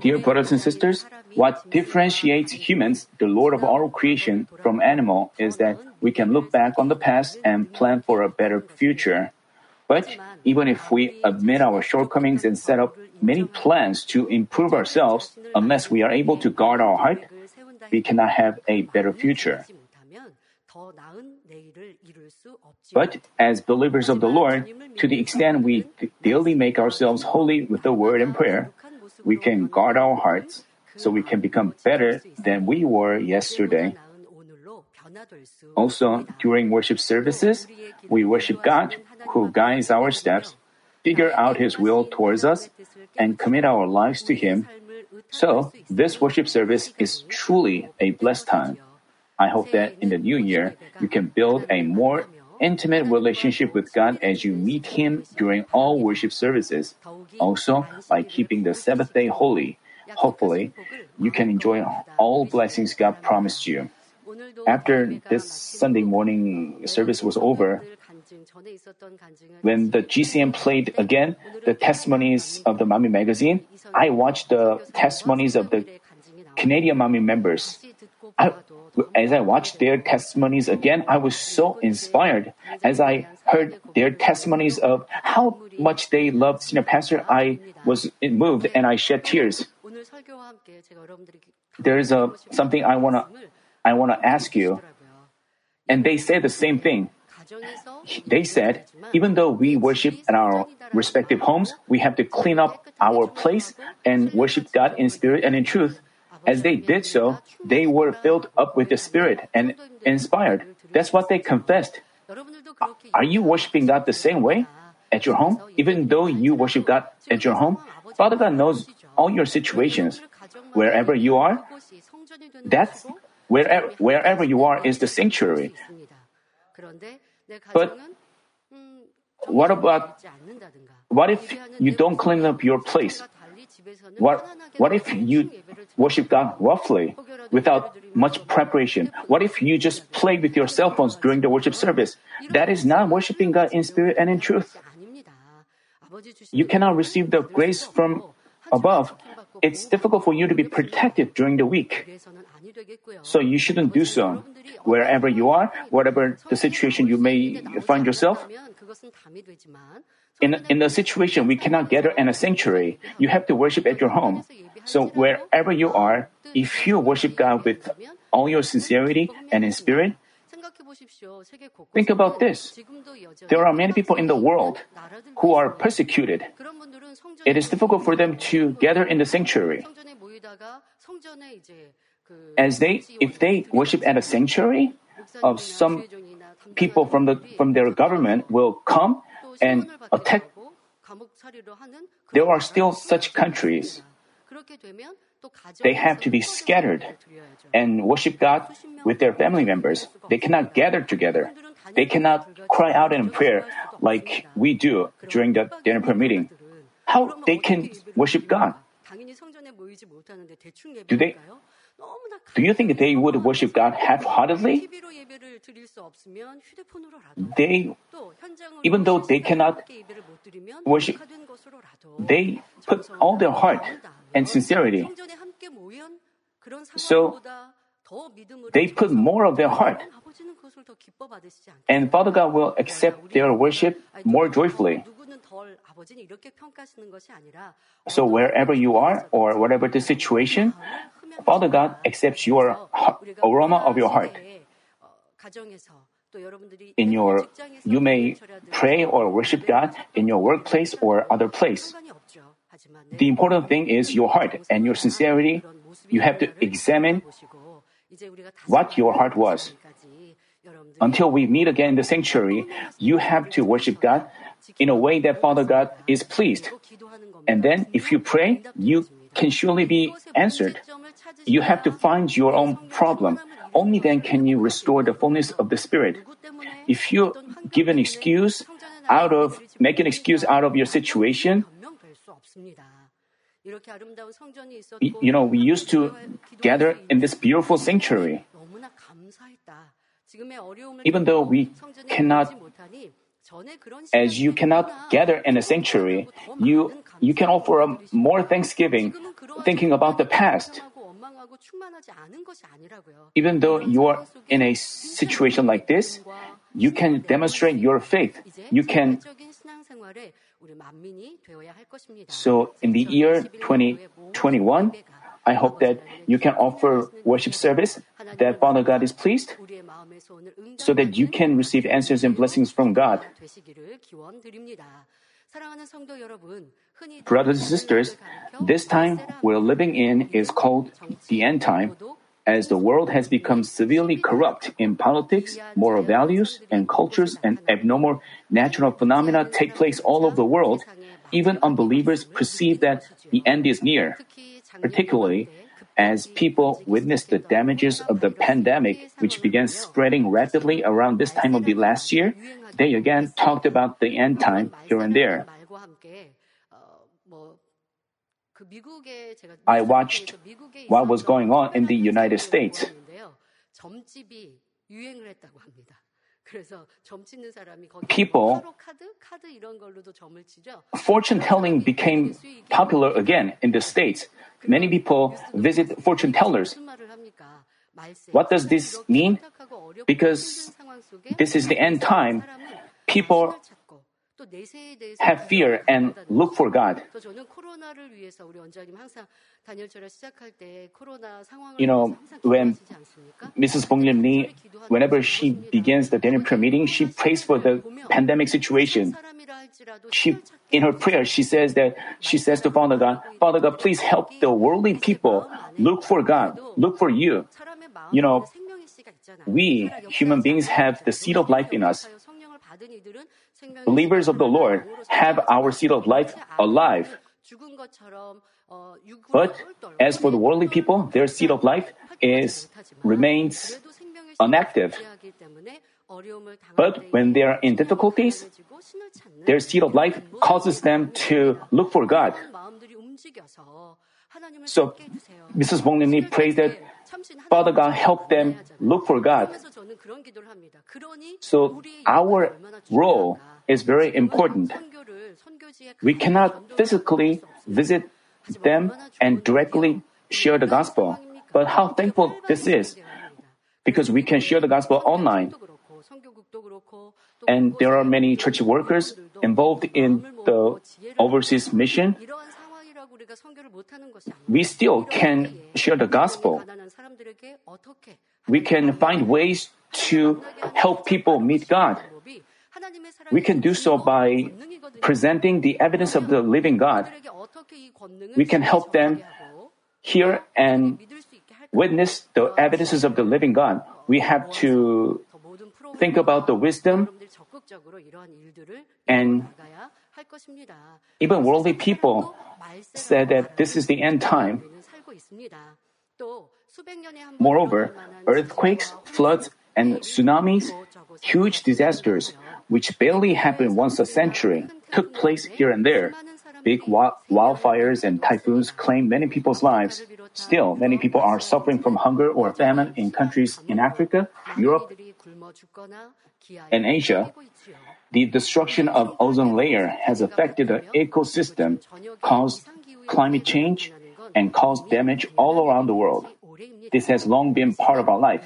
Dear brothers and sisters, what differentiates humans, the Lord of all creation, from animal is that we can look back on the past and plan for a better future. But even if we admit our shortcomings and set up many plans to improve ourselves, unless we are able to guard our heart, we cannot have a better future. But as believers of the Lord, to the extent we daily make ourselves holy with the word and prayer, we can guard our hearts so we can become better than we were yesterday. Also, during worship services, we worship God who guides our steps, figure out His will towards us, and commit our lives to Him. So, this worship service is truly a blessed time. I hope that in the new year, you can build a more intimate relationship with God as you meet Him during all worship services. Also, by keeping the Sabbath day holy, hopefully, you can enjoy all blessings God promised you. After this Sunday morning service was over, when the GCN played again the testimonies of the Manmin magazine, I watched the testimonies of the Canadian Manmin members. I, as I watched their testimonies again, I was so inspired. As I heard their testimonies of how much they loved senior pastor, I was moved and I shed tears. There is a something I wanna I wanna ask you, and they said the same thing. They said, even though we worship at our respective homes, we have to clean up our place and worship God in spirit and in truth. As they did so, they were filled up with the Spirit and inspired. That's what they confessed. Are you worshiping God the same way at your home? Even though you worship God at your home, Father God knows all your situations. Wherever you are, that's wherever, wherever you are is the sanctuary. But what about what if you don't clean up your place? What, what if you worship God roughly, without much preparation? What if you just play with your cell phones during the worship service? That is not worshiping God in spirit and in truth. You cannot receive the grace from above. It's difficult for you to be protected during the week. So you shouldn't do so. Wherever you are, whatever the situation you may find yourself, in, in a situation we cannot gather in a sanctuary, you have to worship at your home. So wherever you are, if you worship God with all your sincerity and in spirit, think about this. There are many people in the world who are persecuted. It is difficult for them to gather in the sanctuary. As they, if they worship at a sanctuary, of some people from the from their government will come and attack. There are still such countries. They have to be scattered and worship God with their family members. They cannot gather together. They cannot cry out in prayer like we do during the dinner prayer meeting. How they can worship God? Do they? Do you think they would worship God half-heartedly? They, even though they cannot worship, they put all their heart and sincerity. So they put more of their heart. And Father God will accept their worship more joyfully. So wherever you are or whatever the situation, Father God accepts your aroma of your heart. In your, you may pray or worship God in your workplace or other place. The important thing is your heart and your sincerity. You have to examine what your heart was. Until we meet again in the sanctuary, you have to worship God in a way that Father God is pleased. And then, if you pray, you can surely be answered. You have to find your own problem. Only then can you restore the fullness of the Spirit. If you give an excuse out of, make an excuse out of your situation, you know, we used to gather in this beautiful sanctuary. Even though we cannot, as you cannot gather in a sanctuary, you you can offer more thanksgiving thinking about the past. Even though you are in a situation like this, you can demonstrate your faith. You can. So in the year 2021, I hope that you can offer worship service that Father God is pleased so that you can receive answers and blessings from God. Brothers and sisters, this time we're living in is called the end time, as the world has become severely corrupt in politics, moral values, and cultures, and abnormal natural phenomena take place all over the world. Even unbelievers perceive that the end is near. Particularly, as people witnessed the damages of the pandemic, which began spreading rapidly around this time of the last year, they again talked about the end time here and there. I watched what was going on in the United States. People, fortune telling became popular again in the States. Many people visit fortune tellers. What does this mean? Because this is the end time, people have fear and look for God. You know, when Mrs. Bok Nim Lee, whenever she begins the Daniel prayer meeting, she prays for the pandemic situation. She, in her prayer, she says that she says to Father God, Father God, please help the worldly people look for God, look for you. You know, we human beings have the seed of life in us. Believers of the Lord have our seed of life alive. But as for the worldly people, their seed of life is remains inactive. But when they are in difficulties, their seed of life causes them to look for God. So, Mrs. Bok Nim prays that Father God help them look for God. So, our role is very important. We cannot physically visit them and directly share the gospel. But how thankful this is because we can share the gospel online. And there are many church workers involved in the overseas mission. We still can share the gospel. We can find ways to help people meet God. We can do so by presenting the evidence of the living God. We can help them hear and witness the evidences of the living God. We have to think about the wisdom and even worldly people said that this is the end time. Moreover, earthquakes, floods, and tsunamis, huge disasters, which barely happen once a century, took place here and there. Big wildfires and typhoons claim many people's lives. Still, many people are suffering from hunger or famine in countries in Africa, Europe, and Asia. The destruction of ozone layer has affected the ecosystem, caused climate change, and caused damage all around the world. This has long been part of our life.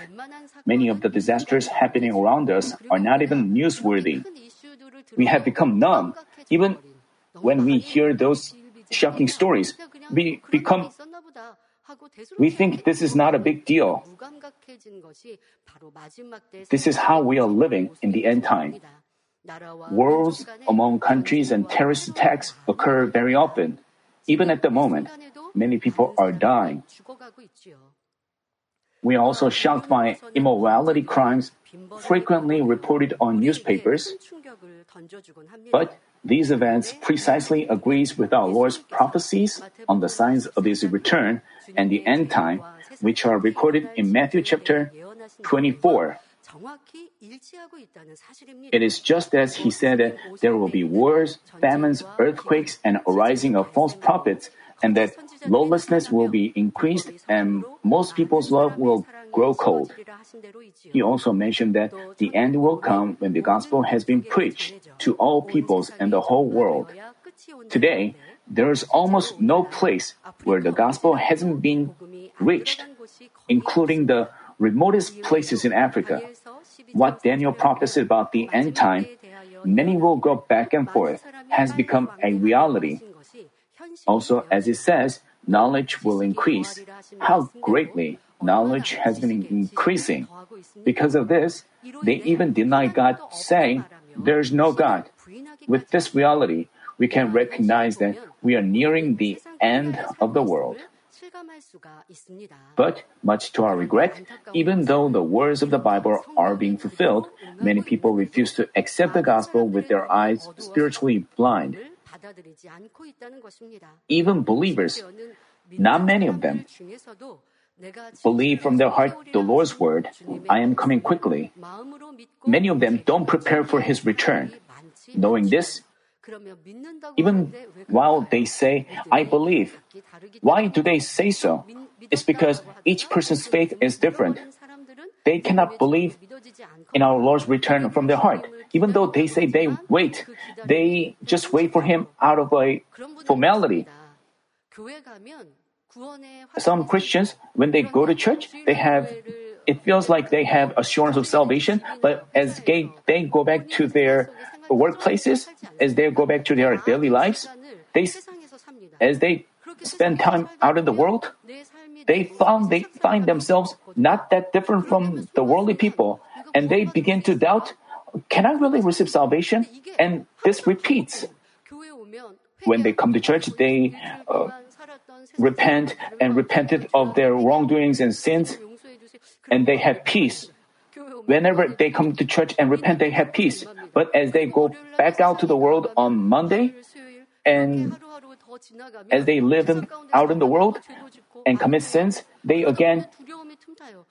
Many of the disasters happening around us are not even newsworthy. We have become numb. Even when we hear those shocking stories, we become we think this is not a big deal. This is how we are living in the end time. Wars among countries and terrorist attacks occur very often. Even at the moment, many people are dying. We are also shocked by immorality crimes frequently reported on newspapers. But these events precisely agrees with our Lord's prophecies on the signs of his return and the end time, which are recorded in Matthew chapter 24. It is just as he said that there will be wars, famines, earthquakes, and arising of false prophets, and that lawlessness will be increased and most people's love will grow cold. He also mentioned that the end will come when the gospel has been preached to all peoples and the whole world. Today, there is almost no place where the gospel hasn't been reached, including the remotest places in Africa. What Daniel prophesied about the end time, many will go back and forth, has become a reality. Also, as it says, knowledge will increase. How greatly knowledge has been increasing. Because of this, they even deny God, saying, There's no God. With this reality, we can recognize that we are nearing the end of the world. But, much to our regret, even though the words of the Bible are being fulfilled, many people refuse to accept the gospel with their eyes spiritually blind. Even believers, not many of them, believe from their heart the Lord's word, I am coming quickly. Many of them don't prepare for his return. Knowing this, even while they say, I believe, why do they say so? It's because each person's faith is different. They cannot believe in our Lord's return from their heart. Even though they say they wait, they just wait for Him out of a formality. Some Christians, when they go to church, they have it feels like they have assurance of salvation, but as they, they go back to their workplaces, as they go back to their daily lives, they as they spend time out in the world, they found they find themselves not that different from the worldly people, and they begin to doubt, can I really receive salvation? And this repeats. When they come to church, they uh, repent and repented of their wrongdoings and sins, and they have peace. Whenever they come to church and repent, they have peace. But as they go back out to the world on Monday, and as they live in, out in the world and commit sins, they again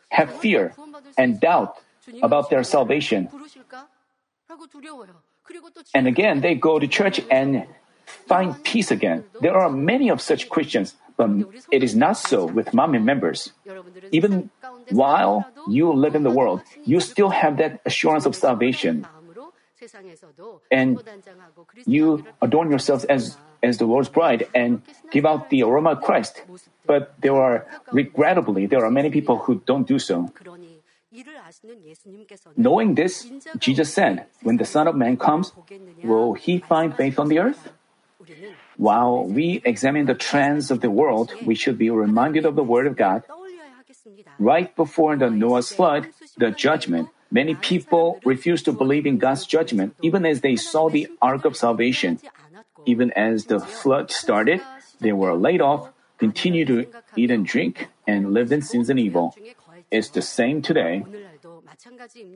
have fear and doubt about their salvation. And again, they go to church and find peace again. There are many of such Christians, but it is not so with Manmin members. Even while you live in the world, you still have that assurance of salvation. And you adorn yourselves as, as the Lord's bride and give out the aroma of Christ. But there are, regrettably, there are many people who don't do so. Knowing this, Jesus said, When the Son of Man comes, will he find faith on the earth? While we examine the trends of the world, we should be reminded of the Word of God. Right before the Noah's flood, the judgment, many people refused to believe in God's judgment even as they saw the ark of salvation. Even as the flood started, they were laid off, continued to eat and drink, and lived in sins and evil. It's the same today.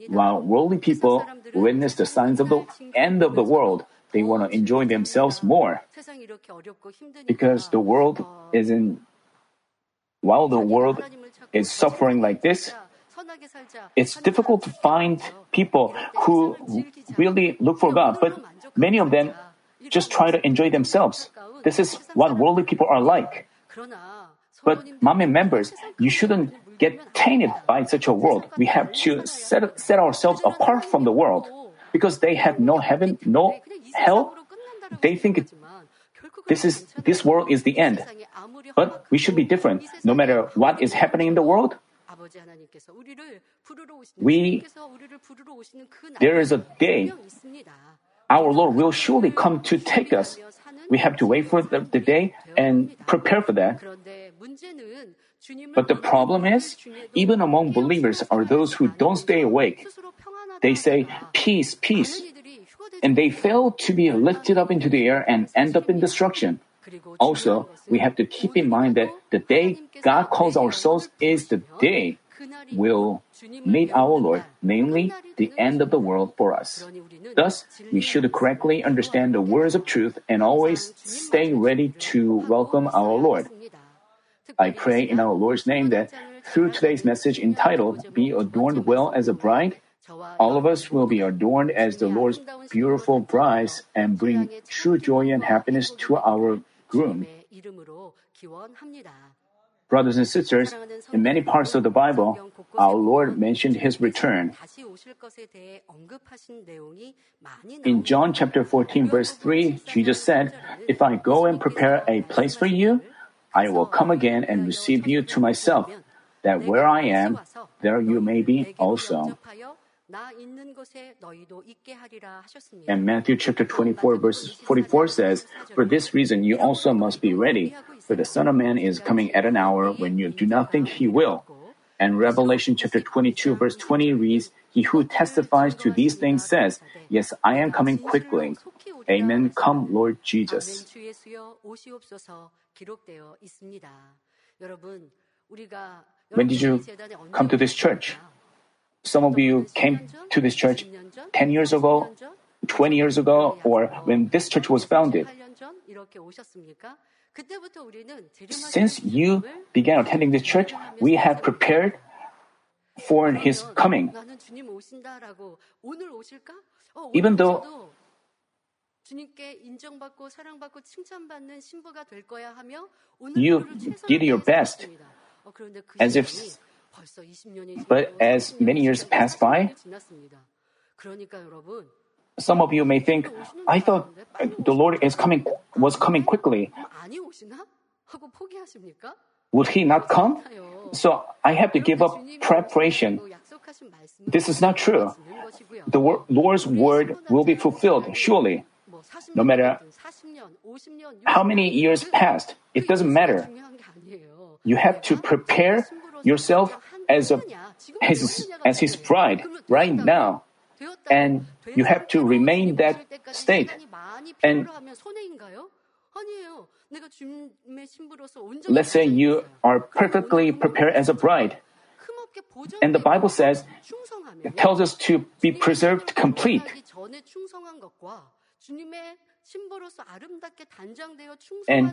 While worldly people witness the signs of the end of the world, they want to enjoy themselves more. Because the world is in, while the world is suffering like this, it's difficult to find people who really look for God, but many of them just try to enjoy themselves. This is what worldly people are like. But Manmin members, you shouldn't get tainted by such a world. We have to set, set ourselves apart from the world because they have no heaven, no hell. They think this is this world is the end. But we should be different. No matter what is happening in the world, we there is a day our Lord will surely come to take us. We have to wait for the, the day and prepare for that. But the problem is, even among believers are those who don't stay awake. They say, peace, peace. And they fail to be lifted up into the air and end up in destruction. Also, we have to keep in mind that the day God calls our souls is the day will meet our Lord, namely the end of the world for us. Thus, we should correctly understand the words of truth and always stay ready to welcome our Lord. I pray in our Lord's name that through today's message entitled Be Adorned Well as a Bride, all of us will be adorned as the Lord's beautiful brides and bring true joy and happiness to our groom. Brothers and sisters, in many parts of the Bible, our Lord mentioned his return. In John chapter 14 verse 3, Jesus said, If I go and prepare a place for you, I will come again and receive you to myself, that where I am, there you may be also. And Matthew chapter 24 verse 44 says, For this reason you also must be ready, for the Son of Man is coming at an hour when you do not think he will. And Revelation chapter 22 verse 20 reads, He who testifies to these things says, Yes, I am coming quickly. Amen. Come, Lord Jesus. When did you come to this church? Some of you came to this church 10 years ago, 20 years ago, or when this church was founded. Since you began attending this church, we have prepared for His coming. Even though you did your best, as if but as many years pass by, some of you may think, I thought the Lord is coming was coming quickly. Would he not come? So I have to give up preparation. This is not true. The Lord's word will be fulfilled, surely. No matter how many years passed, it doesn't matter. You have to prepare yourself as a his, as his bride right now, and you have to remain that state. And let's say you are perfectly prepared as a bride, and the Bible says it tells us to be preserved complete. And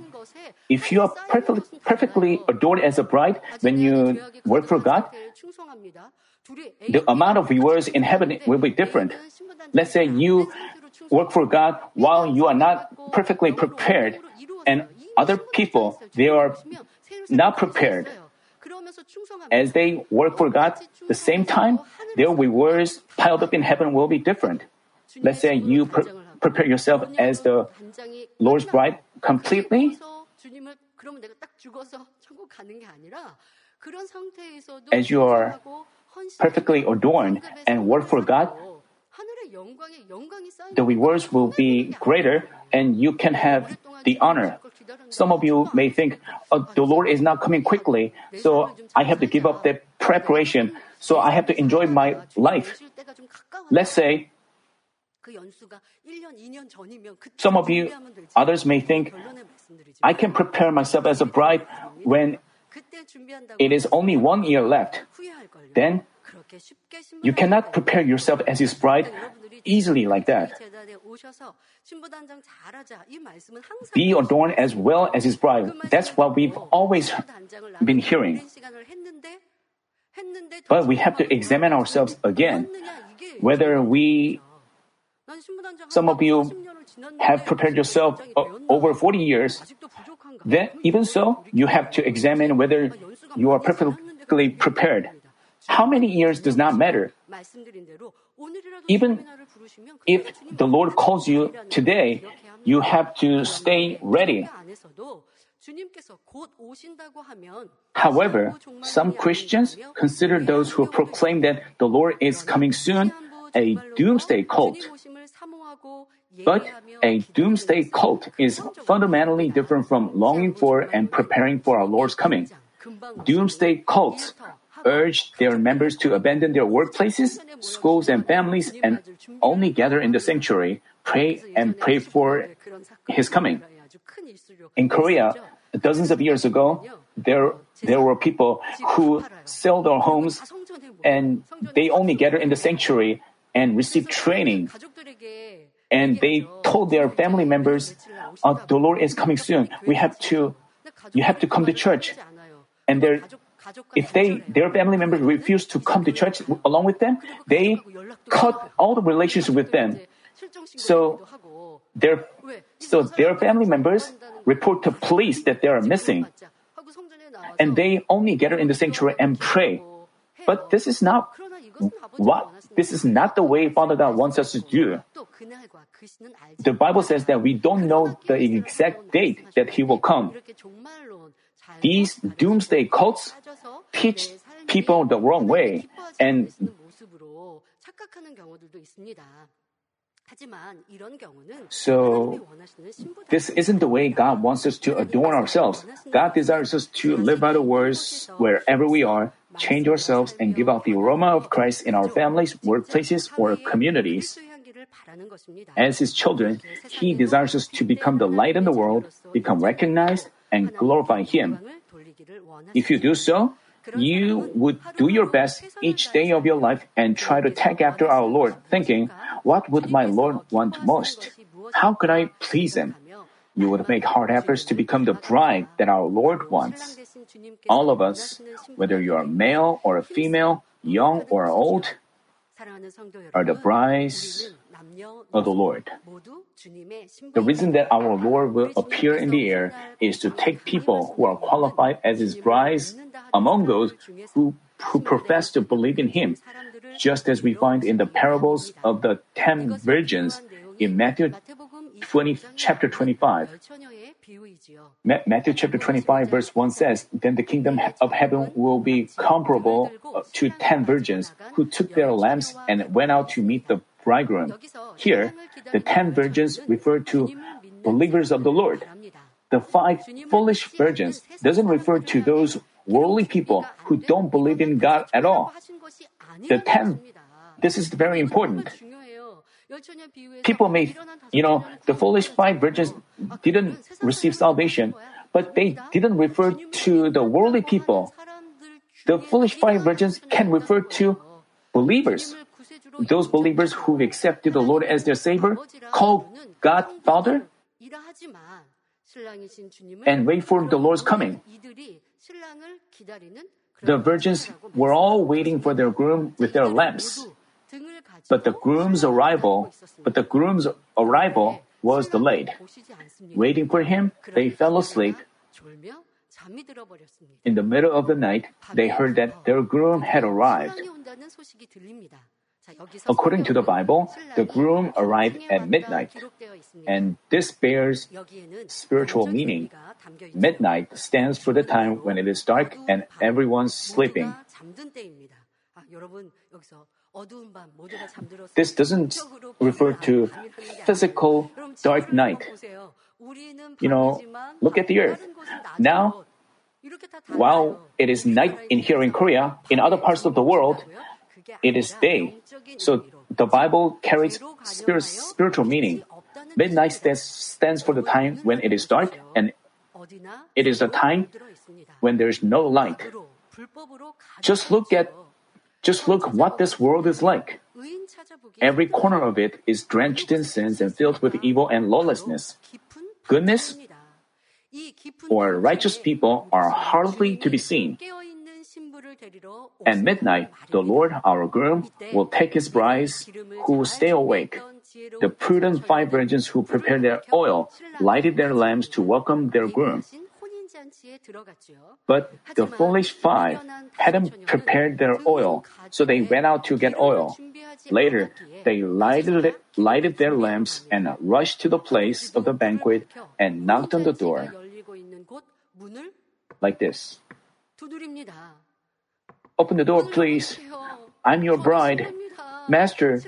if you are perfectly, perfectly adored as a bride when you work for God, the amount of rewards in heaven will be different. Let's say you work for God while you are not perfectly prepared, and other people, they are not prepared. As they work for God, the same time, their rewards piled up in heaven will be different. Let's say you prepare yourself as the Lord's bride completely? As you are perfectly adorned and work for God, the rewards will be greater and you can have the honor. Some of you may think, oh, the Lord is not coming quickly, so I have to give up the preparation, so I have to enjoy my life. Let's say some of you, others may think, I can prepare myself as a bride when it is only one year left. Then you cannot prepare yourself as his bride easily like that. Be adorned as well as his bride. That's what we've always been hearing. But we have to examine ourselves again whether we some of you have prepared yourself over 40 years. Then, even so, you have to examine whether you are perfectly prepared. How many years does not matter. Even if the Lord calls you today, you have to stay ready. However, some Christians consider those who proclaim that the Lord is coming soon a doomsday cult. But a doomsday cult is fundamentally different from longing for and preparing for our Lord's coming. Doomsday cults urge their members to abandon their workplaces, schools, and families and only gather in the sanctuary, pray, and pray for His coming. In Korea, dozens of years ago, there, there were people who sell their homes and they only gather in the sanctuary and receive training and they told their family members, uh, "The Lord is coming soon. We have to, you have to come to church." And their, if they, their family members refuse to come to church along with them, they cut all the relations with them. So their, so their family members report to police that they are missing. and they only gather in the sanctuary and pray. But this is not what this is not the way Father God wants us to do. The Bible says that we don't know the exact date that He will come. These doomsday cults teach people the wrong way, and so, this isn't the way God wants us to adorn ourselves. God desires us to live by the words wherever we are, change ourselves, and give out the aroma of Christ in our families, workplaces, or communities. As His children, He desires us to become the light in the world, become recognized, and glorify Him. If you do so, you would do your best each day of your life and try to take after our Lord, thinking, What would my Lord want most? How could I please Him? You would make hard efforts to become the bride that our Lord wants. All of us, whether you are male or a female, young or old, are the brides of the Lord. The reason that our Lord will appear in the air is to take people who are qualified as His brides among those who, who profess to believe in Him, just as we find in the parables of the ten virgins in Matthew 20, chapter 25. Matthew chapter 25 verse 1 says, Then the kingdom of heaven will be comparable uh, to ten virgins who took their lamps and went out to meet the bridegroom. Here, the ten virgins refer to believers of the Lord. The five foolish virgins doesn't refer to those worldly people who don't believe in God at all. The ten, this is very important. People may, you know, the foolish five virgins didn't receive salvation, but they didn't refer to the worldly people. The foolish five virgins can refer to believers. Those believers who accepted the Lord as their Savior, call God Father, and wait for the Lord's coming. The virgins were all waiting for their groom with their lamps. But the groom's arrival, but the groom's arrival was delayed. Waiting for him, they fell asleep. In the middle of the night, they heard that their groom had arrived. According to the Bible, the groom arrived at midnight, and this bears spiritual meaning. Midnight stands for the time when it is dark and everyone's sleeping. This doesn't refer to physical dark night. You know, look at the earth. Now, while it is night in here in Korea, in other parts of the world, it is day. So the Bible carries spirit, spiritual meaning. Midnight stands for the time when it is dark, and it is the time when there is no light. Just look at, just look what this world is like. Every corner of it is drenched in sins and filled with evil and lawlessness. Goodness or righteous people are hardly to be seen. At midnight, the Lord, our groom, will take his brides who will stay awake. The prudent five virgins who prepared their oil lighted their lamps to welcome their groom. But the foolish five hadn't prepared their oil, so they went out to get oil. Later, they lighted, lighted their lamps and rushed to the place of the banquet and knocked on the door. Like this. Open the door, please. I'm your bride. Master,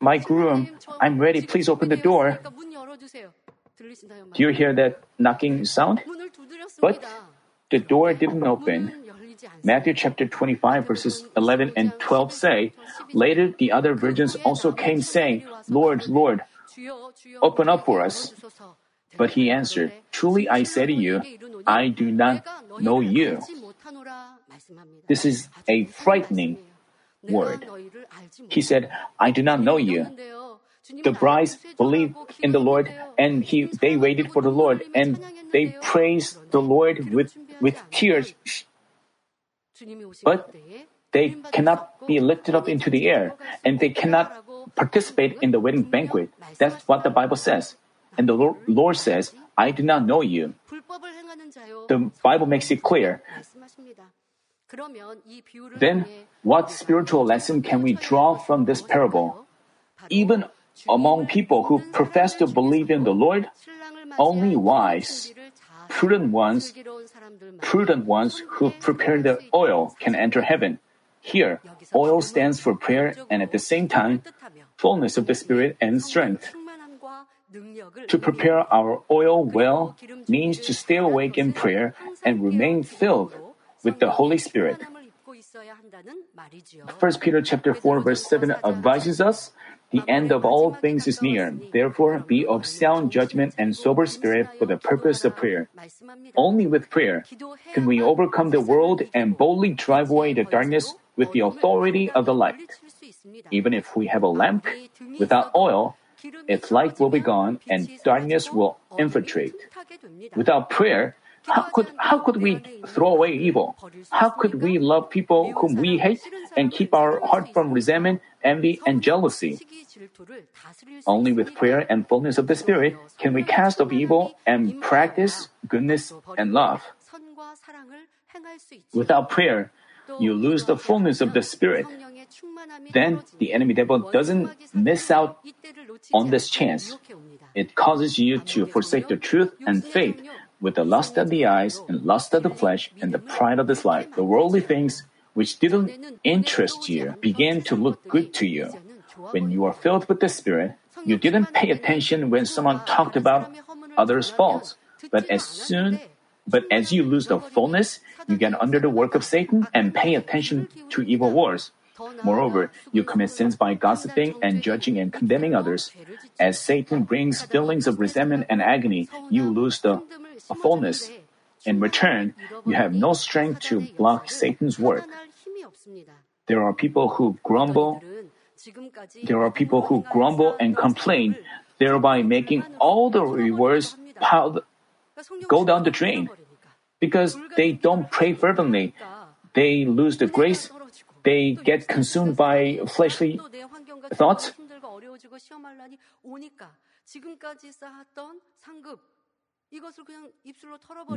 my groom, I'm ready. Please open the door. Do you hear that knocking sound? But the door didn't open. Matthew chapter 25 verses 11 and 12 say, Later the other virgins also came saying, Lord, Lord, open up for us. But he answered, Truly I say to you, I do not know you. This is a frightening word. He said, I do not know you. The brides believed in the Lord and he, they waited for the Lord and they praised the Lord with, with tears. But they cannot be lifted up into the air and they cannot participate in the wedding banquet. That's what the Bible says. And the Lord says, I do not know you. The Bible makes it clear. Then, what spiritual lesson can we draw from this parable? Even among people who profess to believe in the Lord, only wise, prudent ones, prudent ones who prepare the oil can enter heaven. Here, oil stands for prayer and at the same time, fullness of the Spirit and strength. To prepare our oil well means to stay awake in prayer and remain filled with the Holy Spirit. 1 Peter chapter 4 verse 7 advises us, the end of all things is near. Therefore, be of sound judgment and sober spirit for the purpose of prayer. Only with prayer can we overcome the world and boldly drive away the darkness with the authority of the light. Even if we have a lamp without oil, its light will be gone and darkness will infiltrate. Without prayer, how could, how could we throw away evil? How could we love people whom we hate and keep our heart from resentment, envy, and jealousy? Only with prayer and fullness of the Spirit can we cast off evil and practice goodness and love. Without prayer, you lose the fullness of the Spirit. Then the enemy devil doesn't miss out on this chance. It causes you to forsake the truth and faith with the lust of the eyes and lust of the flesh and the pride of this life. The worldly things which didn't interest you began to look good to you. When you are filled with the Spirit, you didn't pay attention when someone talked about others' faults. But as soon, but as you lose the fullness, you get under the work of Satan and pay attention to evil wars. Moreover, you commit sins by gossiping and judging and condemning others. As Satan brings feelings of resentment and agony, you lose the fullness. In return, you have no strength to block Satan's work. There are people who grumble. There are people who grumble and complain, thereby making all the rewards go down the drain. Because they don't pray fervently, they lose the grace, they get consumed by fleshly thoughts.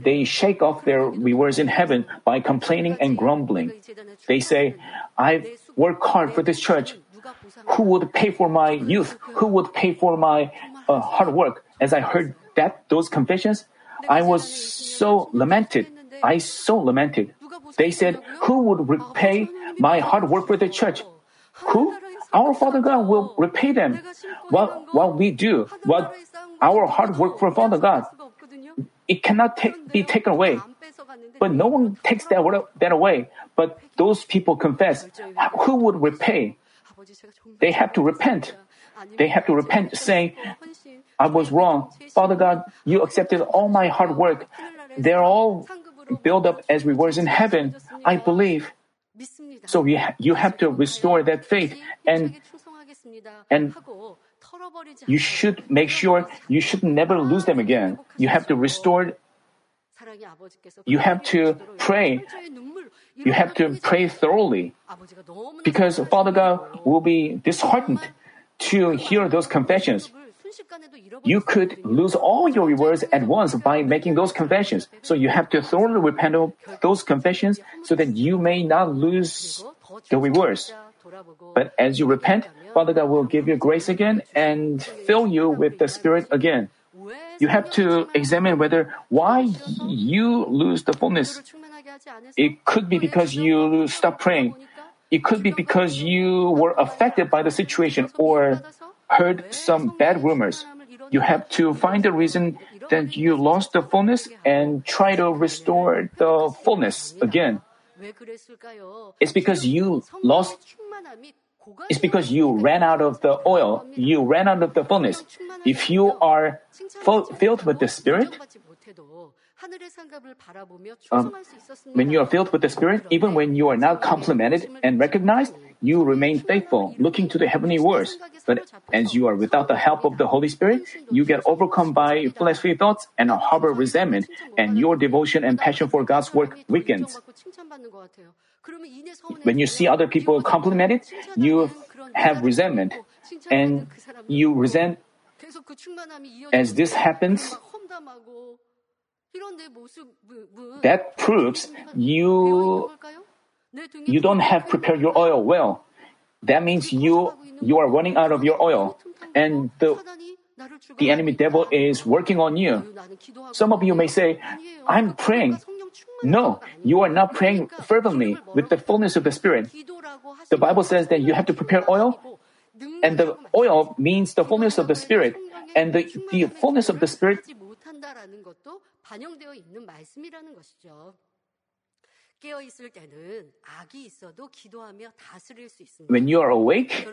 They shake off their rewards in heaven by complaining and grumbling. They say, I work hard for this church. Who would pay for my youth? Who would pay for my uh, hard work? As I heard that those confessions, I was so lamented. I so lamented. They said, Who would repay my hard work for the church? Who? Our Father God will repay them. What, what we do, what our hard work for Father God, it cannot take, be taken away. But no one takes that, that away. But those people confess. Who would repay? They have to repent. They have to repent, saying, I was wrong. Father God, you accepted all my hard work. They're all built up as rewards in heaven. I believe. So you, ha- you have to restore that faith and, and you should make sure you should never lose them again. You have to restore. You have to pray. You have to pray thoroughly. Because Father God will be disheartened to hear those confessions. You could lose all your rewards at once by making those confessions. So you have to thoroughly repent of those confessions so that you may not lose the rewards. But as you repent, Father God will give you grace again and fill you with the Spirit again. You have to examine whether why you lose the fullness. It could be because you stop praying. It could be because you were affected by the situation or heard some bad rumors. You have to find the reason that you lost the fullness and try to restore the fullness again. It's because you lost it's because you ran out of the oil, you ran out of the fullness. If you are filled with the Spirit, um, when you are filled with the Spirit, even when you are not complimented and recognized, you remain faithful, looking to the heavenly words. But as you are without the help of the Holy Spirit, you get overcome by fleshly thoughts and harbor resentment, and your devotion and passion for God's work weakens. When you see other people complimented, you have resentment, and you resent. As this happens, that proves you you don't have prepared your oil well. That means you you are running out of your oil, and the the enemy devil is working on you. Some of you may say, "I'm praying." No, you are not praying fervently with the fullness of the Spirit. The Bible says that you have to prepare oil, and the oil means the fullness of the Spirit, and the, the fullness of the Spirit when you are awake,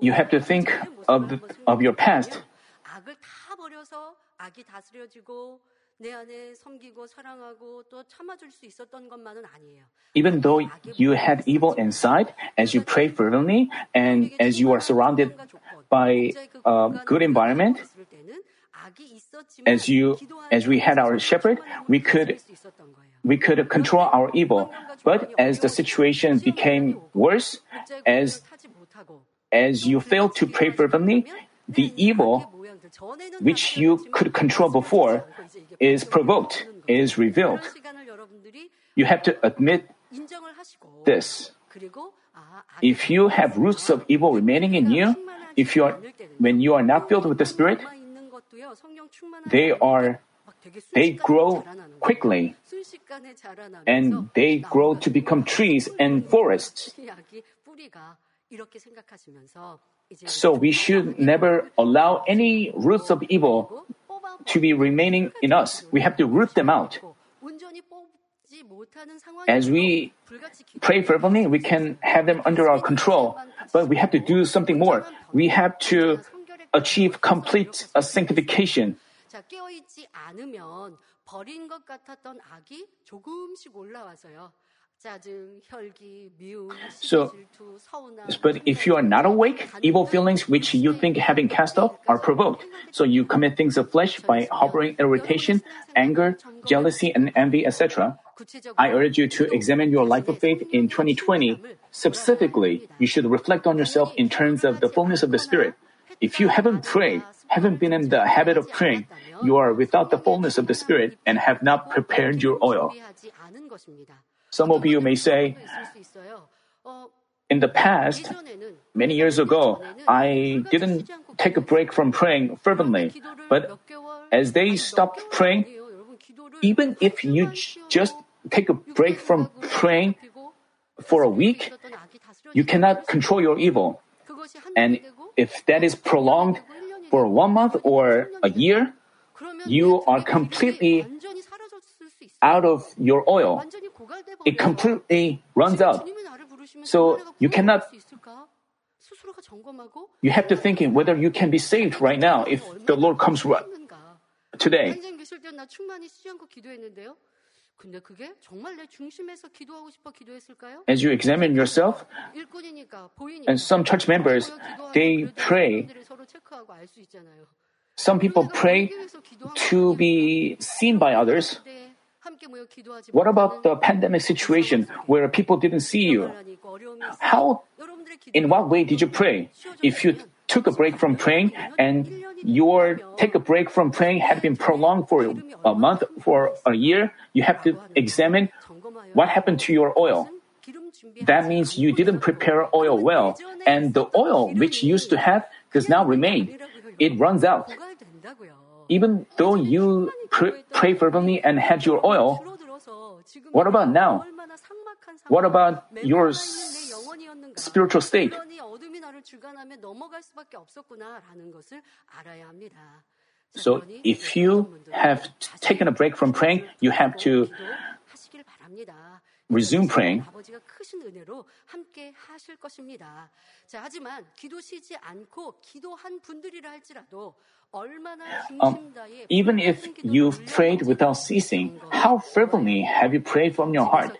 you have to think of, the, of your past. 악을 다 버려서 악이 다스려지고 내 안에 섬기고 사랑하고 또 참아줄 수 있었던 것만은 아니에요. Even though you had evil inside, as you pray fervently and as you are surrounded by a good environment, as you as we had our shepherd, we could we could control our evil. But as the situation became worse, as as you failed to pray fervently, the evil which you could control before is provoked, is revealed. You have to admit this. If you have roots of evil remaining in you, if you are, when you are not filled with the Spirit, they are, they grow quickly and they grow to become trees and forests. So we should never allow any roots of evil to be remaining in us. We have to root them out. As we pray fervently, we can have them under our control, but we have to do something more. We have to achieve complete uh, sanctification. So, but if you are not awake, evil feelings which you think having cast off are provoked. So you commit things of flesh by harboring irritation, anger, jealousy, and envy, etc. I urge you to examine your life of faith in 2020. Specifically, you should reflect on yourself in terms of the fullness of the Spirit. If you haven't prayed, haven't been in the habit of praying, you are without the fullness of the Spirit and have not prepared your oil. Some of you may say, in the past, many years ago, I didn't take a break from praying fervently. But as they stopped praying, even if you just take a break from praying for a week, you cannot control your evil. And if that is prolonged for one month or a year, you are completely out of your oil. It completely runs out. So you cannot you have to think whether you can be saved right now if the Lord comes right today. As you examine yourself, and some church members, they pray. Some people pray to be seen by others. What about the pandemic situation where people didn't see you? How, in what way did you pray? If you took a break from praying and your take a break from praying had been prolonged for a month, for a year, you have to examine what happened to your oil. That means you didn't prepare oil well, and the oil which you used to have does not remain. It runs out. Even though you pr- pray fervently and had your oil, what about now? What about your spiritual state? So if you have taken a break from praying, you have to resume praying. Um, even if you've prayed without ceasing, how fervently have you prayed from your heart?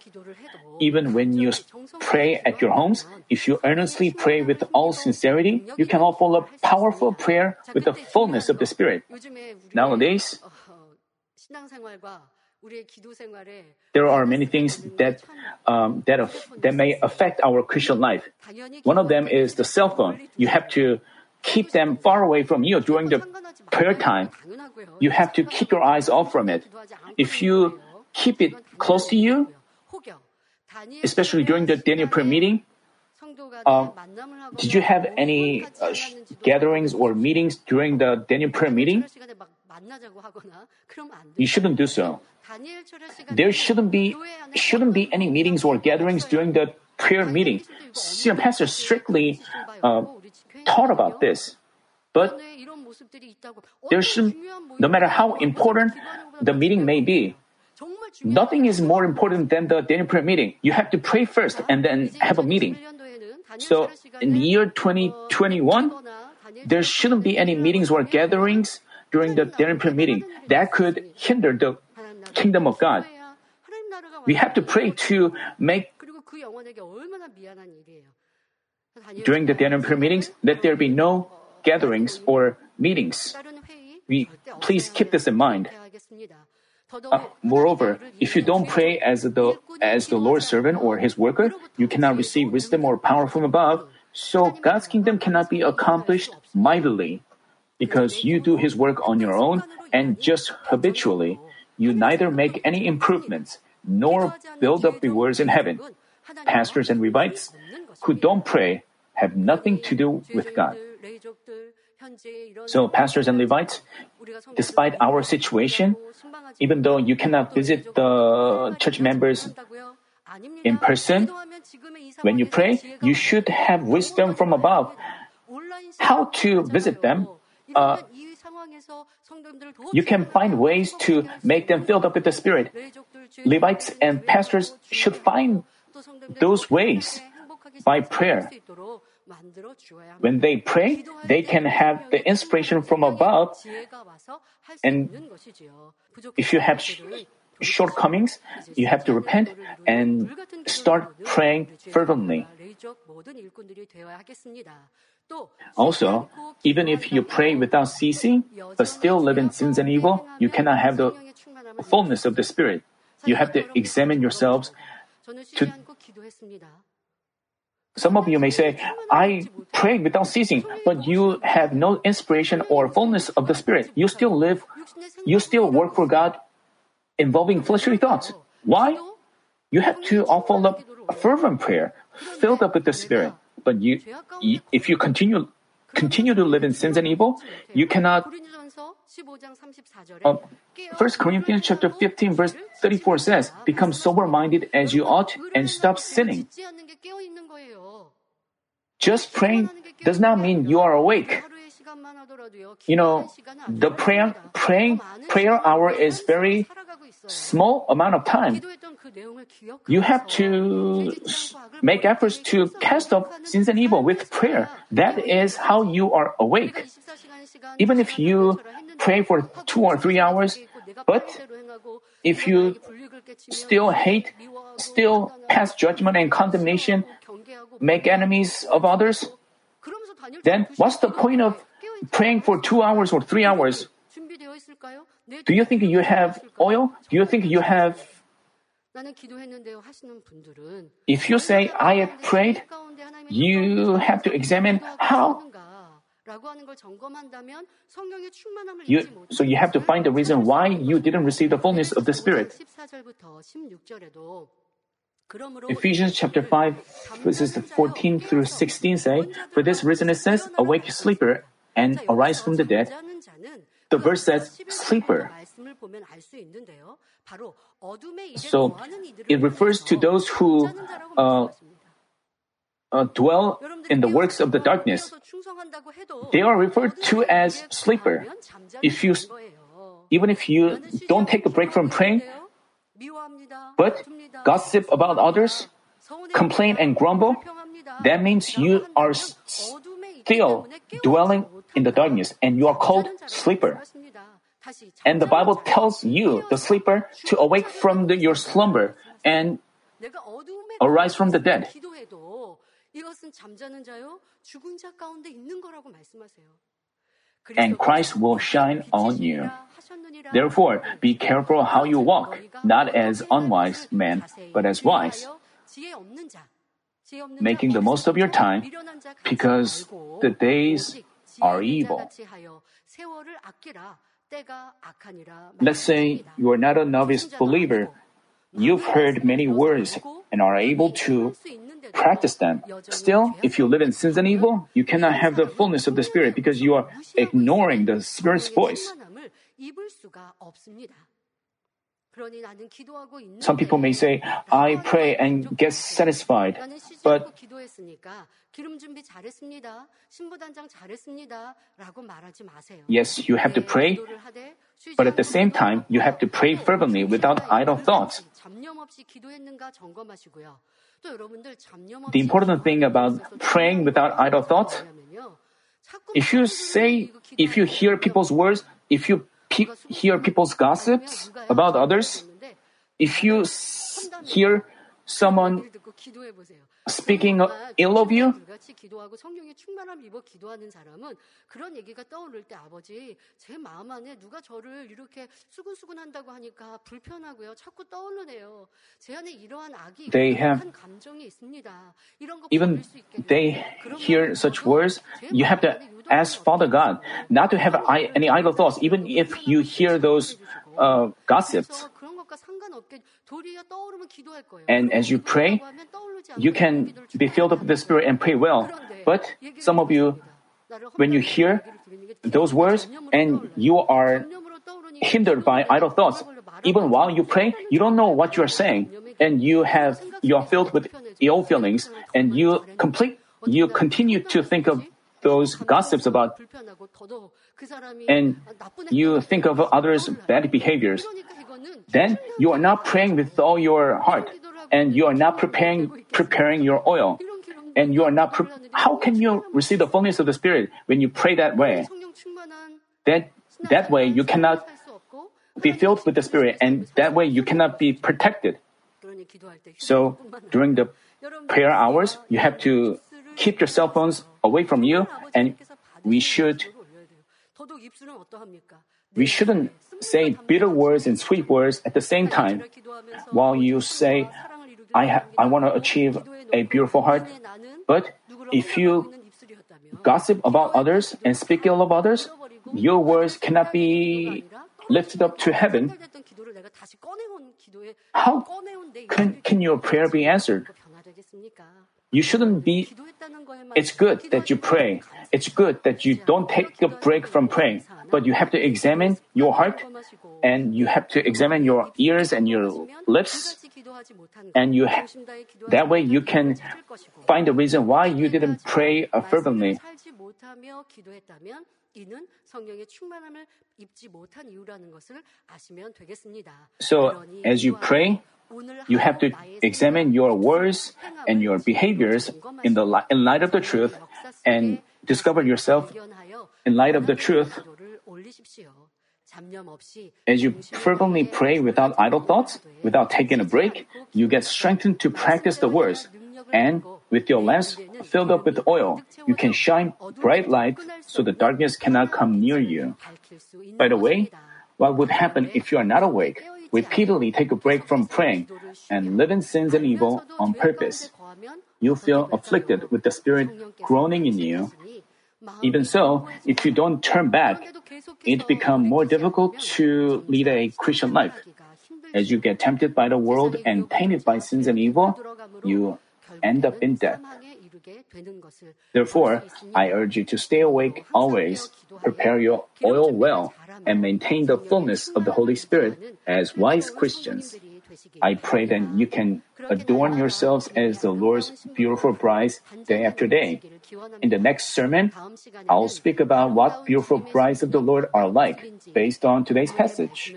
Even when you pray at your homes, if you earnestly pray with all sincerity, you can offer a powerful prayer with the fullness of the Spirit. Nowadays, there are many things that um, that that may affect our Christian life. One of them is the cell phone. You have to keep them far away from you during the prayer time. You have to keep your eyes off from it. If you keep it close to you, especially during the Daniel prayer meeting, uh, did you have any uh, gatherings or meetings during the Daniel prayer meeting? You shouldn't do so. There shouldn't be shouldn't be any meetings or gatherings during the prayer meeting. Senior pastor strictly uh, taught about this, but there should, no matter how important the meeting may be, nothing is more important than the Daniel prayer meeting. You have to pray first and then have a meeting. So in the year 2021, there shouldn't be any meetings or gatherings during the prayer meeting that could hinder the kingdom of God. We have to pray to make during the prayer meetings, let there be no gatherings or meetings. We please keep this in mind. Uh, moreover, if you don't pray as the as the Lord's servant or His worker, you cannot receive wisdom or power from above. So God's kingdom cannot be accomplished mightily, because you do His work on your own and just habitually. You neither make any improvements nor build up rewards in heaven. Pastors and Levites who don't pray have nothing to do with God. So, pastors and Levites, despite our situation, even though you cannot visit the church members in person, when you pray, you should have wisdom from above how to visit them. Uh, you can find ways to make them filled up with the Spirit. Levites and pastors should find those ways by prayer. When they pray, they can have the inspiration from above. And if you have sh- shortcomings, you have to repent and start praying fervently. Also, even if you pray without ceasing, but still live in sins and evil, you cannot have the fullness of the Spirit. You have to examine yourselves to some of you may say, I pray without ceasing, but you have no inspiration or fullness of the Spirit. You still live, you still work for God involving fleshly thoughts. Why? You have to offer up fervent prayer filled up with the Spirit. But you, if you continue, continue to live in sins and evil, you cannot uh, 1 Corinthians chapter 15 verse 34 says, Become sober-minded as you ought and stop sinning. Just praying does not mean you are awake. You know, the prayer, praying, prayer hour is very small amount of time. You have to make efforts to cast off sins and evil with prayer. That is how you are awake. Even if you pray for two or three hours, but if you still hate, still pass judgment and condemnation, make enemies of others, then what's the point of praying for two hours or three hours? Do you think you have oil? Do you think you have if you say, I have prayed, you have to examine how. You, so you have to find the reason why you didn't receive the fullness of the Spirit. Ephesians chapter 5, verses 14 through 16 say, For this reason it says, Awake, sleeper, and arise from the dead. The verse says, sleeper. So it refers to those who uh, uh, dwell in the works of the darkness. They are referred to as sleeper. If you, even if you don't take a break from praying, but gossip about others, complain and grumble, that means you are still dwelling in the darkness and you are called sleeper. And the Bible tells you, the sleeper, to awake from the, your slumber and arise from the dead. And Christ will shine on you. Therefore, be careful how you walk, not as unwise men, but as wise, making the most of your time, because the days are evil. Let's say you are not a novice believer. You've heard many words and are able to practice them. Still, if you live in sins and evil, you cannot have the fullness of the Spirit because you are ignoring the Spirit's voice. Some people may say, I pray and get satisfied, but yes, you have to pray, but at the same time, you have to pray fervently without idle thoughts. The important thing about praying without idle thoughts, if you say, if you hear people's words, if you pe- hear people's gossips about others, if you s- hear someone speaking ill of you, they have even they hear such words, you have to ask Father God not to have any idle thoughts, even if you hear those uh, gossips. And as you pray, you can be filled up with the Spirit and pray well. But some of you, when you hear those words and you are hindered by idle thoughts, even while you pray, you don't know what you are saying and you have you are filled with ill feelings, and you complete you continue to think of those gossips about, and you think of others' bad behaviors. Then you are not praying with all your heart, and you are not preparing preparing your oil, and you are not. Pre- how can you receive the fullness of the Spirit when you pray that way? That that way you cannot be filled with the Spirit, and that way you cannot be protected. So during the prayer hours, you have to keep your cell phones away from you, and we should we shouldn't say bitter words and sweet words at the same time. While you say, I, ha- I want to achieve a beautiful heart, but if you gossip about others and speak ill of others, your words cannot be lifted up to heaven. How can, can your prayer be answered? You shouldn't be. It's good that you pray. It's good that you don't take a break from praying, but you have to examine your heart and you have to examine your ears and your lips. And you ha- that way you can find the reason why you didn't pray fervently. So, as you pray, you have to examine your words and your behaviors in, the li- in light of the truth and discover yourself in light of the truth. As you fervently pray without idle thoughts, without taking a break, you get strengthened to practice the words. And with your lamps filled up with oil, you can shine bright light so the darkness cannot come near you. By the way, what would happen if you are not awake? repeatedly take a break from praying and live in sins and evil on purpose, you feel afflicted with the Spirit groaning in you. Even so, if you don't turn back, it becomes more difficult to lead a Christian life. As you get tempted by the world and tainted by sins and evil, you end up in death. Therefore, I urge you to stay awake always, prepare your oil well, and maintain the fullness of the Holy Spirit as wise Christians. I pray that you can adorn yourselves as the Lord's beautiful brides day after day. In the next sermon, I'll speak about what beautiful brides of the Lord are like based on today's passage.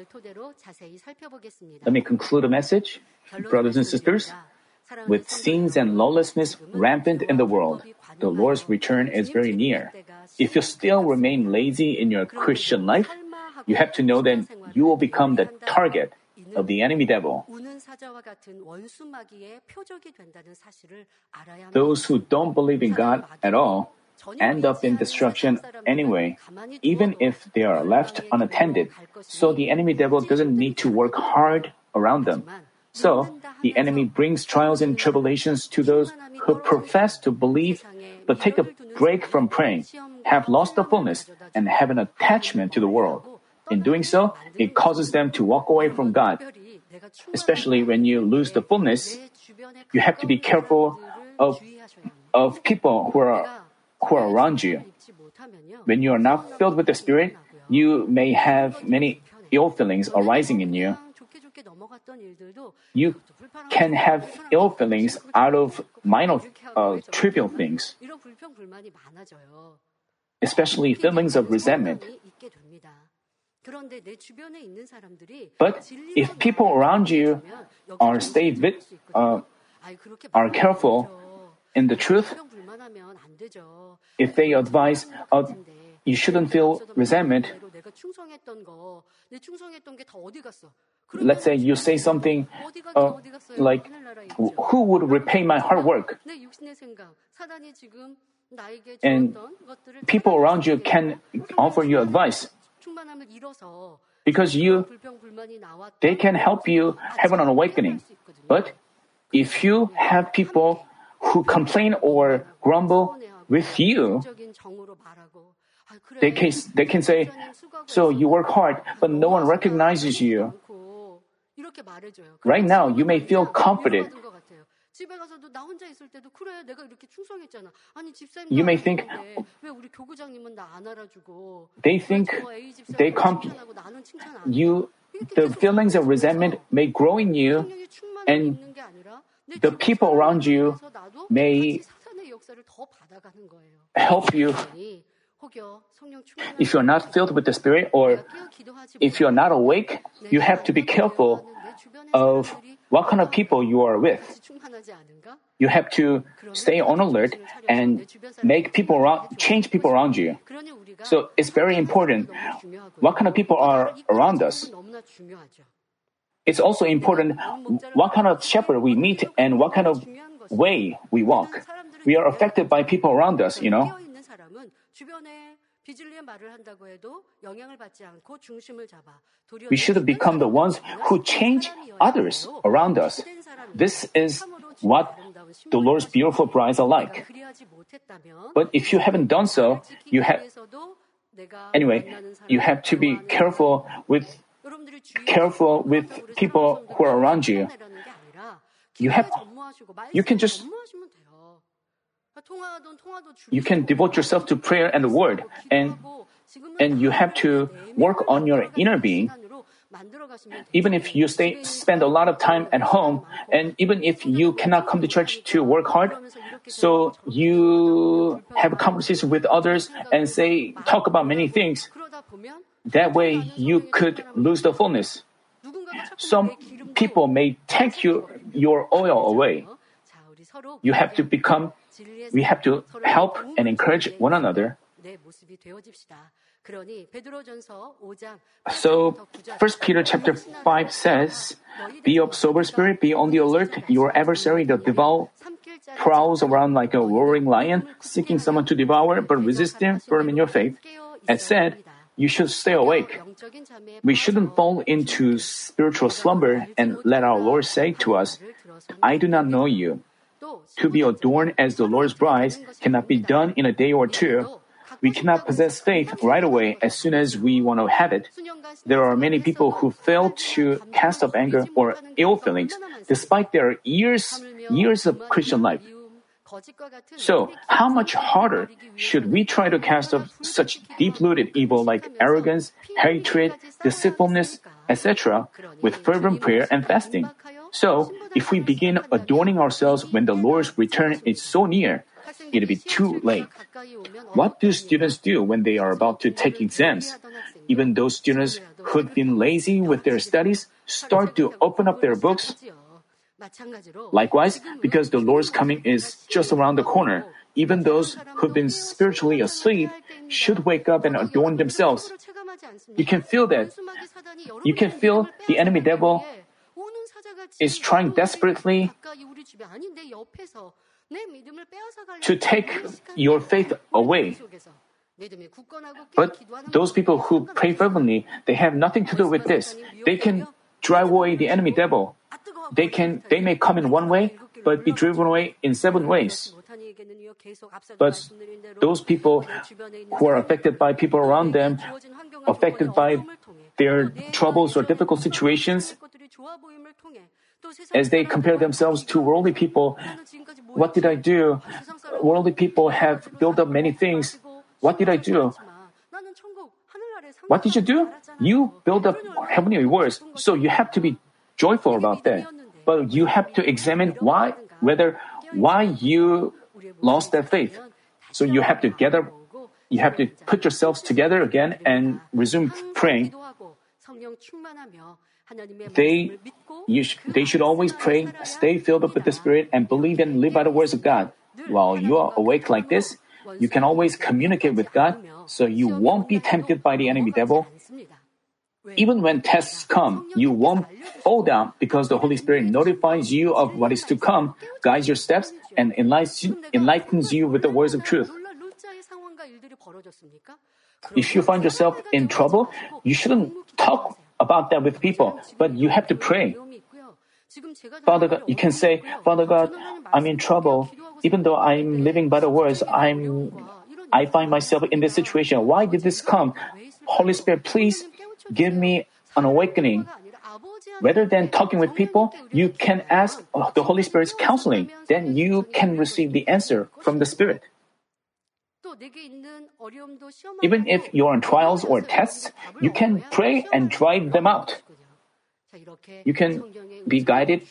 Let me conclude the message. Brothers and sisters, with sins and lawlessness rampant in the world, the Lord's return is very near. If you still remain lazy in your Christian life, you have to know that you will become the target of the enemy devil. Those who don't believe in God at all end up in destruction anyway, even if they are left unattended, so the enemy devil doesn't need to work hard around them. So, the enemy brings trials and tribulations to those who profess to believe but take a break from praying, have lost the fullness and have an attachment to the world. In doing so, it causes them to walk away from God. Especially when you lose the fullness, you have to be careful of, of people who are, who are around you. When you are not filled with the Spirit, you may have many ill feelings arising in you. You can have ill feelings out of minor, uh, trivial things, especially feelings of resentment. But if people around you are stay uh, are careful in the truth, if they advise, uh, you shouldn't feel resentment. Let's say you say something uh, like, Who would repay my hard work? And people around you can offer you advice because you they can help you have an awakening. But if you have people who complain or grumble with you, they can, they can say, So you work hard, but no one recognizes you. Right now, you may feel comforted. You may think they think they come you the feelings of resentment may grow in you and the people around you may help you if you're not filled with the Spirit or if you're not awake, you have to be careful of what kind of people you are with. You have to stay on alert and make people around, change people around you. So it's very important what kind of people are around us. It's also important what kind of shepherd we meet and what kind of way we walk. We are affected by people around us, you know. We should become the ones who change others around us. This is what the Lord's beautiful brides are like. But if you haven't done so, you have anyway, you have to be careful with careful with people who are around you. You have you can just you can devote yourself to prayer and the word, and, and you have to work on your inner being. Even if you stay, spend a lot of time at home, and even if you cannot come to church to work hard, so you have conversations with others and say, talk about many things. That way you could lose the fullness. Some people may take you, your oil away. You have to become we have to help and encourage one another. So, 1 Peter chapter 5 says, Be of sober spirit, be on the alert. Your adversary, the devil, prowls around like a roaring lion, seeking someone to devour, but resist him firm in your faith. And said, You should stay awake. We shouldn't fall into spiritual slumber and let our Lord say to us, I do not know you. To be adorned as the Lord's bride cannot be done in a day or two. We cannot possess faith right away as soon as we want to have it. There are many people who fail to cast off anger or ill feelings despite their years, years of Christian life. So, how much harder should we try to cast off such deep-rooted evil like arrogance, hatred, deceitfulness, etc., with fervent prayer and fasting? So, if we begin adorning ourselves when the Lord's return is so near, it'll be too late. What do students do when they are about to take exams? Even those students who've been lazy with their studies start to open up their books. Likewise, because the Lord's coming is just around the corner, even those who've been spiritually asleep should wake up and adorn themselves. You can feel that. You can feel the enemy devil is trying desperately to take your faith away. But those people who pray fervently, they have nothing to do with this. They can drive away the enemy devil. They can they may come in one way, but be driven away in seven ways. But those people who are affected by people around them, affected by their troubles or difficult situations, as they compare themselves to worldly people, what did I do? Worldly people have built up many things. What did I do? What did you do? You built up heavenly rewards, so you have to be joyful about that. But you have to examine why, whether why you lost that faith. So you have to gather, you have to put yourselves together again and resume praying. They, you sh- they should always pray, stay filled up with the Spirit, and believe and live by the words of God. While you are awake like this, you can always communicate with God, so you won't be tempted by the enemy devil. Even when tests come, you won't fall down because the Holy Spirit notifies you of what is to come, guides your steps, and enlightens you with the words of truth. If you find yourself in trouble, you shouldn't talk about that with people, but you have to pray. Father God, you can say, Father God, I'm in trouble. Even though I'm living by the words, I'm, I find myself in this situation. Why did this come? Holy Spirit, please give me an awakening. Rather than talking with people, you can ask the Holy Spirit's counseling. Then you can receive the answer from the Spirit. Even if you're on trials or tests, you can pray and drive them out. You can be guided.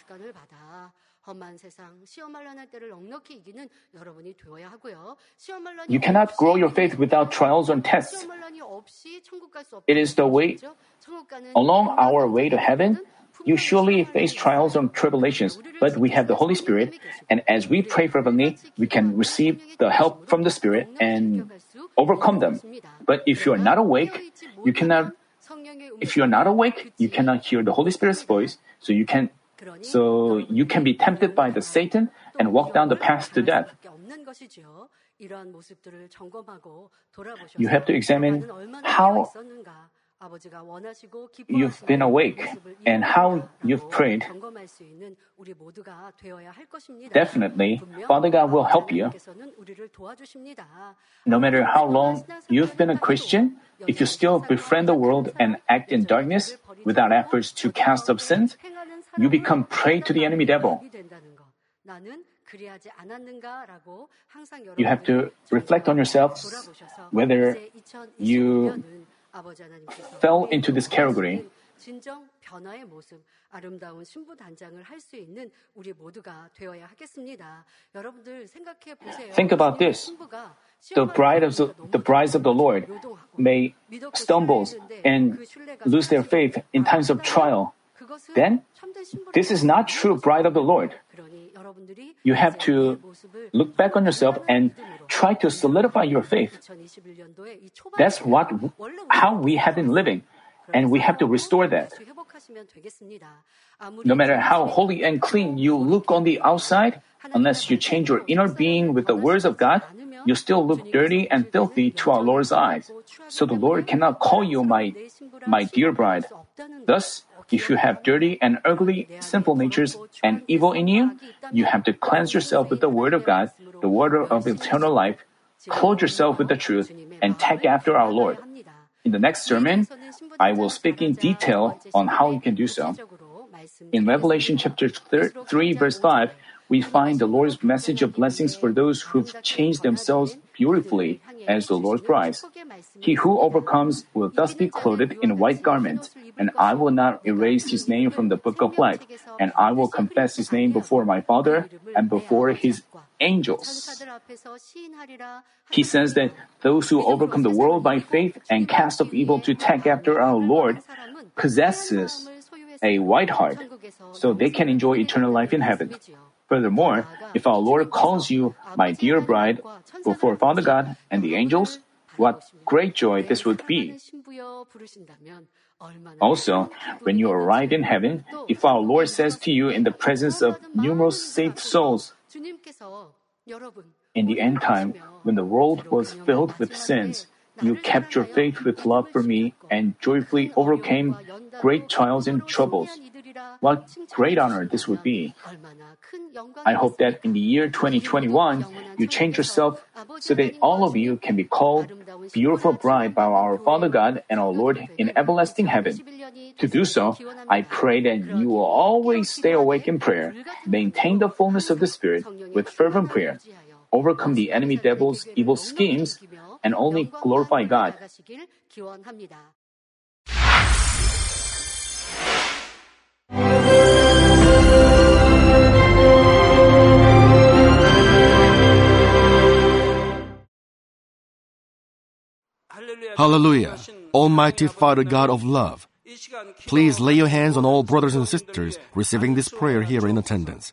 You cannot grow your faith without trials and tests. It is the way along our way to heaven. You surely face trials and tribulations, but we have the Holy Spirit, and as we pray fervently, we can receive the help from the Spirit and overcome them. But if you are not awake, you cannot if you are not awake, you cannot hear the Holy Spirit's voice, so you can so you can be tempted by the Satan and walk down the path to death. You have to examine how you've been awake and how you've prayed. Definitely, Father God will help you. No matter how long you've been a Christian, if you still befriend the world and act in darkness without efforts to cast off sins, you become prey to the enemy devil. You have to reflect on yourselves whether you fell into this category. Think about this. The bride of the, the brides of the Lord may stumble and lose their faith in times of trial. Then, this is not true bride of the Lord. You have to look back on yourself and try to solidify your faith. That's what how we have been living, and we have to restore that. No matter how holy and clean you look on the outside, unless you change your inner being with the words of God, you still look dirty and filthy to our Lord's eyes. So the Lord cannot call you my my dear bride. Thus, if you have dirty and ugly, sinful natures and evil in you, you have to cleanse yourself with the Word of God, the Word of eternal life, clothe yourself with the truth, and take after our Lord. In the next sermon, I will speak in detail on how you can do so. In Revelation chapter 3, verse 5, we find the Lord's message of blessings for those who've changed themselves beautifully as the Lord's prize. He who overcomes will thus be clothed in white garments, and I will not erase his name from the book of life, and I will confess his name before my Father and before his angels. He says that those who overcome the world by faith and cast off evil to take after our Lord possesses a white heart, so they can enjoy eternal life in heaven. Furthermore, if our Lord calls you my dear bride before Father God and the angels, what great joy this would be. Also, when you arrive in heaven, if our Lord says to you in the presence of numerous saved souls, in the end time, when the world was filled with sins, you kept your faith with love for me and joyfully overcame great trials and troubles. What great honor this would be. I hope that in the year 2021, you change yourself so that all of you can be called beautiful bride by our Father God and our Lord in everlasting heaven. To do so, I pray that you will always stay awake in prayer, maintain the fullness of the Spirit with fervent prayer, overcome the enemy devil's evil schemes, and only glorify God. Hallelujah. Almighty Father God of love. Please lay your hands on all brothers and sisters receiving this prayer here in attendance.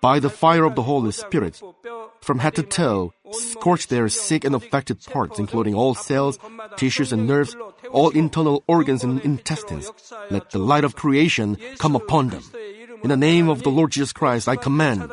By the fire of the Holy Spirit, from head to toe, scorch their sick and affected parts, including all cells, tissues, and nerves, all internal organs and intestines. Let the light of creation come upon them. In the name of the Lord Jesus Christ, I command